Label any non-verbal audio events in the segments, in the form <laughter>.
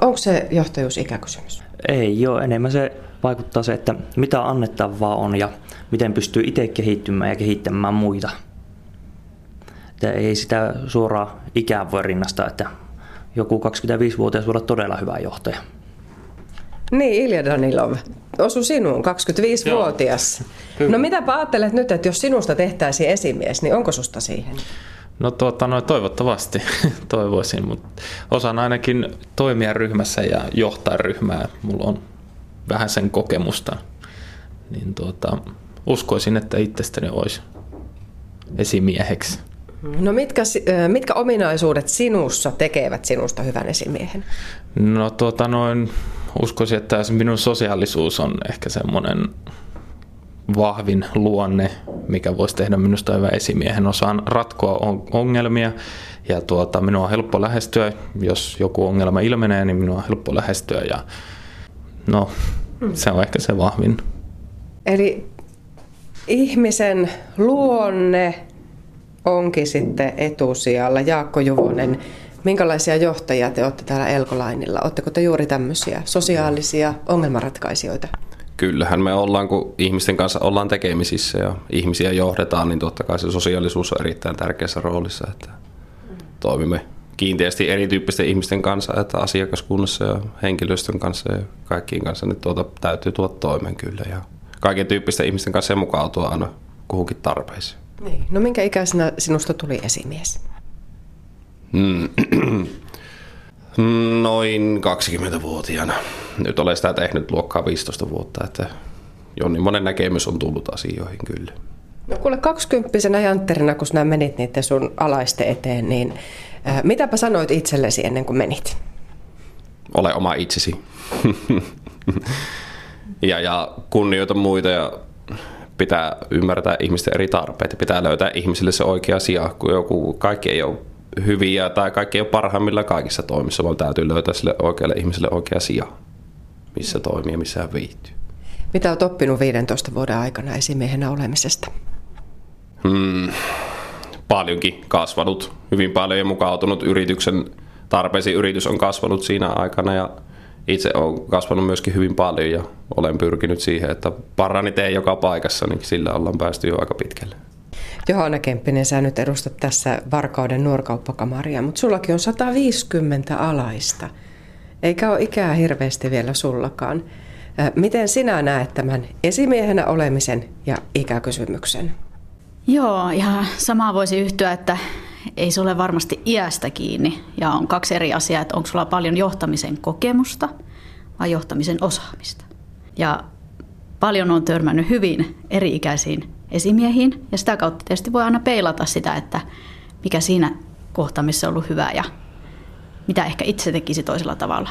onko se johtajuus ikäkysymys? Ei ole, enemmän se vaikuttaa se, että mitä annettavaa on ja miten pystyy itse kehittymään ja kehittämään muita. Että ei sitä suoraan ikään voi rinnastaa, että joku 25-vuotias voi olla todella hyvä johtaja. Niin, Ilja Danilov, osu sinuun, 25-vuotias. No mitä ajattelet nyt, että jos sinusta tehtäisiin esimies, niin onko susta siihen? No, tuota, no toivottavasti <laughs> toivoisin, mutta osaan ainakin toimia ryhmässä ja johtaa ryhmää. Mulla on vähän sen kokemusta, niin tuota, uskoisin, että itsestäni olisi esimieheksi. No mitkä, mitkä ominaisuudet sinussa tekevät sinusta hyvän esimiehen? No tuota noin, uskoisin, että minun sosiaalisuus on ehkä semmoinen vahvin luonne, mikä voisi tehdä minusta hyvän esimiehen. Osaan ratkoa ongelmia ja tuota, minua on helppo lähestyä. Jos joku ongelma ilmenee, niin minua on helppo lähestyä ja no, se on ehkä se vahvin. Eli ihmisen luonne onkin sitten etusijalla. Jaakko Juvonen, minkälaisia johtajia te olette täällä Elkolainilla? Oletteko te juuri tämmöisiä sosiaalisia ongelmanratkaisijoita? Kyllähän me ollaan, kun ihmisten kanssa ollaan tekemisissä ja ihmisiä johdetaan, niin totta kai se sosiaalisuus on erittäin tärkeässä roolissa, että toimimme kiinteästi erityyppisten ihmisten kanssa, että asiakaskunnassa ja henkilöstön kanssa ja kaikkien kanssa, niin tuota täytyy tuoda toimen kyllä ja kaiken tyyppisten ihmisten kanssa mukautua aina kuhunkin tarpeisiin. Niin. No minkä ikäisenä sinusta tuli esimies? Mm. <clears throat> Noin 20-vuotiaana. Nyt olen sitä tehnyt luokkaa 15 vuotta, että niin monen näkemys on tullut asioihin kyllä. No kuule, 20 jantterina, kun sinä menit niiden sun alaiste eteen, niin ää, mitäpä sanoit itsellesi ennen kuin menit? Ole oma itsesi. ja, ja kunnioita muita ja pitää ymmärtää ihmisten eri tarpeita. Pitää löytää ihmisille se oikea sija, kun joku, kaikki ei ole hyviä tai kaikki ei ole parhaimmillaan kaikissa toimissa, vaan täytyy löytää sille oikealle ihmiselle oikea sija, missä toimii ja missä hän viihtyy. Mitä olet oppinut 15 vuoden aikana esimiehenä olemisesta? Hmm, paljonkin kasvanut, hyvin paljon ja mukautunut yrityksen tarpeisiin. Yritys on kasvanut siinä aikana ja itse olen kasvanut myöskin hyvin paljon ja olen pyrkinyt siihen, että parani teen joka paikassa, niin sillä ollaan päästy jo aika pitkälle. Johanna Kemppinen, sä nyt edustat tässä Varkauden nuorkauppakamaria, mutta sullakin on 150 alaista. Eikä ole ikää hirveästi vielä sullakaan. Miten sinä näet tämän esimiehenä olemisen ja ikäkysymyksen? Joo, ihan samaa voisi yhtyä, että ei se ole varmasti iästä kiinni. Ja on kaksi eri asiaa, että onko sulla paljon johtamisen kokemusta vai johtamisen osaamista. Ja paljon on törmännyt hyvin eri-ikäisiin esimiehiin ja sitä kautta tietysti voi aina peilata sitä, että mikä siinä kohtaamissa on ollut hyvää ja mitä ehkä itse tekisi toisella tavalla.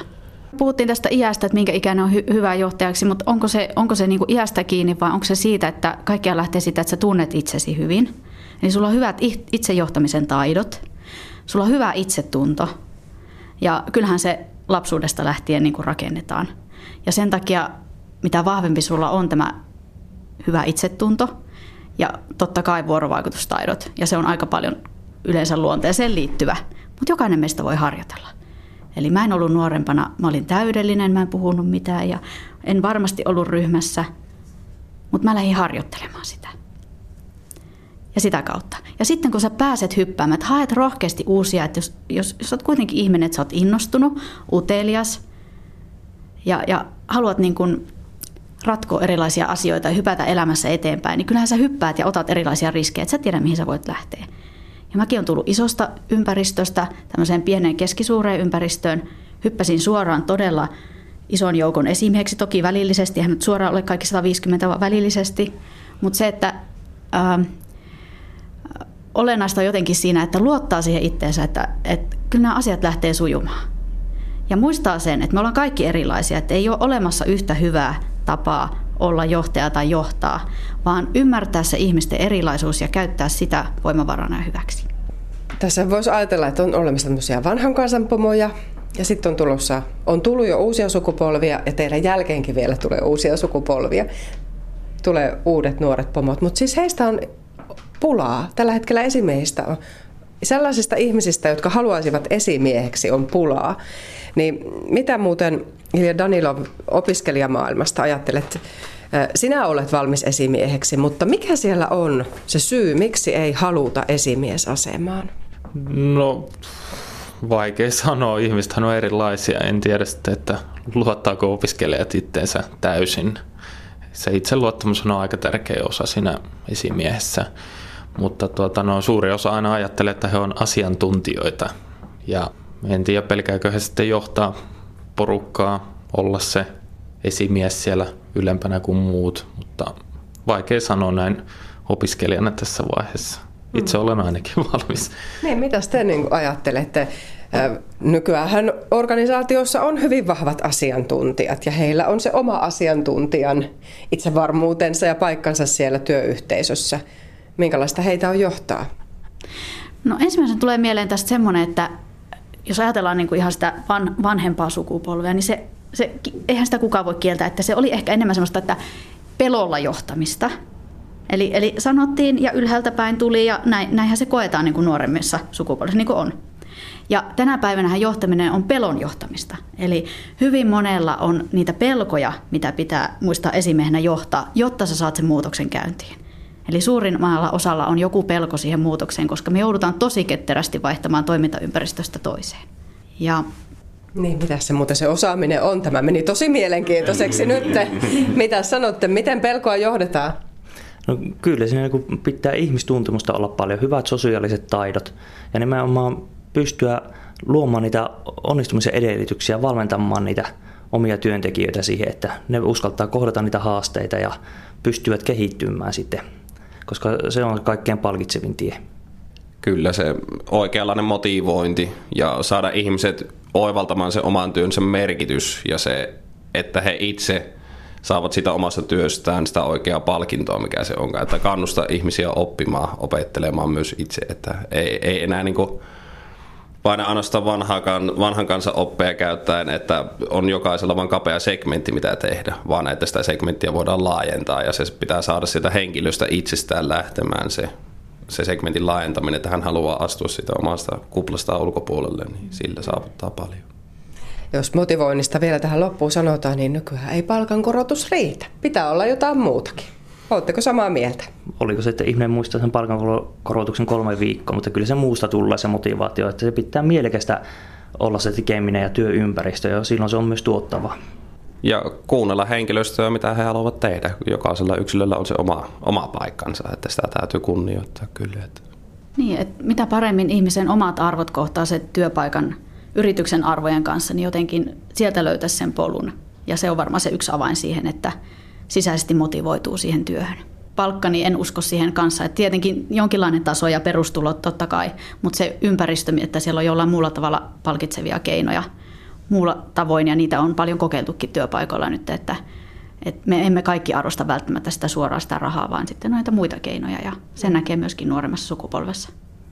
Puhuttiin tästä iästä, että minkä ikäinen on hy- hyvä johtajaksi, mutta onko se, onko se niin iästä kiinni vai onko se siitä, että kaikkia lähtee siitä, että sä tunnet itsesi hyvin. Eli sulla on hyvät itsejohtamisen taidot, sulla on hyvä itsetunto ja kyllähän se lapsuudesta lähtien niin rakennetaan. Ja sen takia, mitä vahvempi sulla on tämä hyvä itsetunto ja totta kai vuorovaikutustaidot, ja se on aika paljon yleensä luonteeseen liittyvä, mutta jokainen meistä voi harjoitella. Eli mä en ollut nuorempana, mä olin täydellinen, mä en puhunut mitään ja en varmasti ollut ryhmässä, mutta mä lähdin harjoittelemaan sitä. Ja sitä kautta. Ja sitten kun sä pääset hyppäämään, että haet rohkeasti uusia, että jos, jos, jos oot kuitenkin ihminen, että sä oot innostunut, utelias ja, ja haluat niin kuin ratkoa erilaisia asioita ja hypätä elämässä eteenpäin, niin kyllähän sä hyppäät ja otat erilaisia riskejä, että sä tiedä, mihin sä voit lähteä. Ja mäkin on tullut isosta ympäristöstä tämmöiseen pieneen keskisuureen ympäristöön. Hyppäsin suoraan todella ison joukon esimieheksi, toki välillisesti, eihän nyt suoraan ole kaikki 150, vaan välillisesti. Mutta se, että ää, ähm, olennaista on jotenkin siinä, että luottaa siihen itteensä, että, että kyllä nämä asiat lähtee sujumaan. Ja muistaa sen, että me ollaan kaikki erilaisia, että ei ole olemassa yhtä hyvää tapaa olla johtaja tai johtaa, vaan ymmärtää se ihmisten erilaisuus ja käyttää sitä voimavarana hyväksi. Tässä voisi ajatella, että on olemassa tämmöisiä vanhan kansan pomoja, ja sitten on, tulossa, on tullut jo uusia sukupolvia, ja teidän jälkeenkin vielä tulee uusia sukupolvia. Tulee uudet nuoret pomot, mutta siis heistä on pulaa. Tällä hetkellä esimiehistä on, sellaisista ihmisistä, jotka haluaisivat esimieheksi, on pulaa. Niin mitä muuten Ilja Danilov opiskelijamaailmasta ajattelet? Sinä olet valmis esimieheksi, mutta mikä siellä on se syy, miksi ei haluta esimiesasemaan? No, vaikea sanoa. Ihmiset on erilaisia. En tiedä sitten, että luottaako opiskelijat itteensä täysin. Se itseluottamus on aika tärkeä osa siinä esimiehessä. Mutta tuota, no, suuri osa aina ajattelee, että he on asiantuntijoita. Ja en tiedä, pelkääkö he sitten johtaa porukkaa, olla se esimies siellä ylempänä kuin muut, mutta vaikea sanoa näin opiskelijana tässä vaiheessa. Itse mm. olen ainakin <laughs> valmis. Niin, mitä te niin ajattelette? Nykyään organisaatiossa on hyvin vahvat asiantuntijat ja heillä on se oma asiantuntijan itsevarmuutensa ja paikkansa siellä työyhteisössä. Minkälaista heitä on johtaa? No ensimmäisenä tulee mieleen tästä semmoinen, että jos ajatellaan niin kuin ihan sitä van, vanhempaa sukupolvea, niin se, se, eihän sitä kukaan voi kieltää, että se oli ehkä enemmän semmoista, että pelolla johtamista. Eli, eli sanottiin ja ylhäältä päin tuli ja näin, näinhän se koetaan niin kuin nuoremmissa sukupolvissa, niin kuin on. Ja tänä päivänä johtaminen on pelon johtamista. Eli hyvin monella on niitä pelkoja, mitä pitää muistaa esimiehenä johtaa, jotta sä saat sen muutoksen käyntiin. Eli suurimmalla osalla on joku pelko siihen muutokseen, koska me joudutaan tosi ketterästi vaihtamaan toimintaympäristöstä toiseen. Ja niin, mitä se muuten se osaaminen on? Tämä meni tosi mielenkiintoiseksi nyt. Mitä sanotte, miten pelkoa johdetaan? No kyllä siinä niin pitää ihmistuntemusta olla paljon, hyvät sosiaaliset taidot ja nimenomaan pystyä luomaan niitä onnistumisen edellytyksiä, valmentamaan niitä omia työntekijöitä siihen, että ne uskaltaa kohdata niitä haasteita ja pystyvät kehittymään sitten koska se on kaikkein palkitsevin tie. Kyllä se oikeanlainen motivointi ja saada ihmiset oivaltamaan se oman työnsä merkitys ja se, että he itse saavat sitä omasta työstään sitä oikeaa palkintoa, mikä se onkaan. Että kannustaa ihmisiä oppimaan, opettelemaan myös itse, että ei, ei enää niin kuin vain ainoastaan vanhan, vanhan kanssa oppeja käyttäen, että on jokaisella vain kapea segmentti, mitä tehdä, vaan että sitä segmenttiä voidaan laajentaa ja se pitää saada sitä henkilöstä itsestään lähtemään se, se segmentin laajentaminen, että hän haluaa astua sitä omasta kuplasta ulkopuolelle, niin sillä saavuttaa paljon. Jos motivoinnista vielä tähän loppuun sanotaan, niin nykyään ei palkankorotus riitä. Pitää olla jotain muutakin. Oletteko samaa mieltä? Oliko se, että ihminen muistaa sen palkankorotuksen kolme viikkoa, mutta kyllä se muusta tulee se motivaatio, että se pitää mielekästä olla se tekeminen ja työympäristö ja silloin se on myös tuottava. Ja kuunnella henkilöstöä, mitä he haluavat tehdä. Jokaisella yksilöllä on se oma, oma paikkansa, että sitä täytyy kunnioittaa kyllä. Että. Niin, että mitä paremmin ihmisen omat arvot kohtaa se työpaikan yrityksen arvojen kanssa, niin jotenkin sieltä löytäisi sen polun. Ja se on varmaan se yksi avain siihen, että sisäisesti motivoituu siihen työhön. Palkka, niin en usko siihen kanssa. Että tietenkin jonkinlainen taso ja perustulot totta kai, mutta se ympäristö, että siellä on jollain muulla tavalla palkitsevia keinoja muulla tavoin, ja niitä on paljon kokeiltukin työpaikoilla nyt, että, että me emme kaikki arvosta välttämättä sitä suoraan sitä rahaa, vaan sitten noita muita keinoja, ja sen näkee myöskin nuoremmassa sukupolvessa.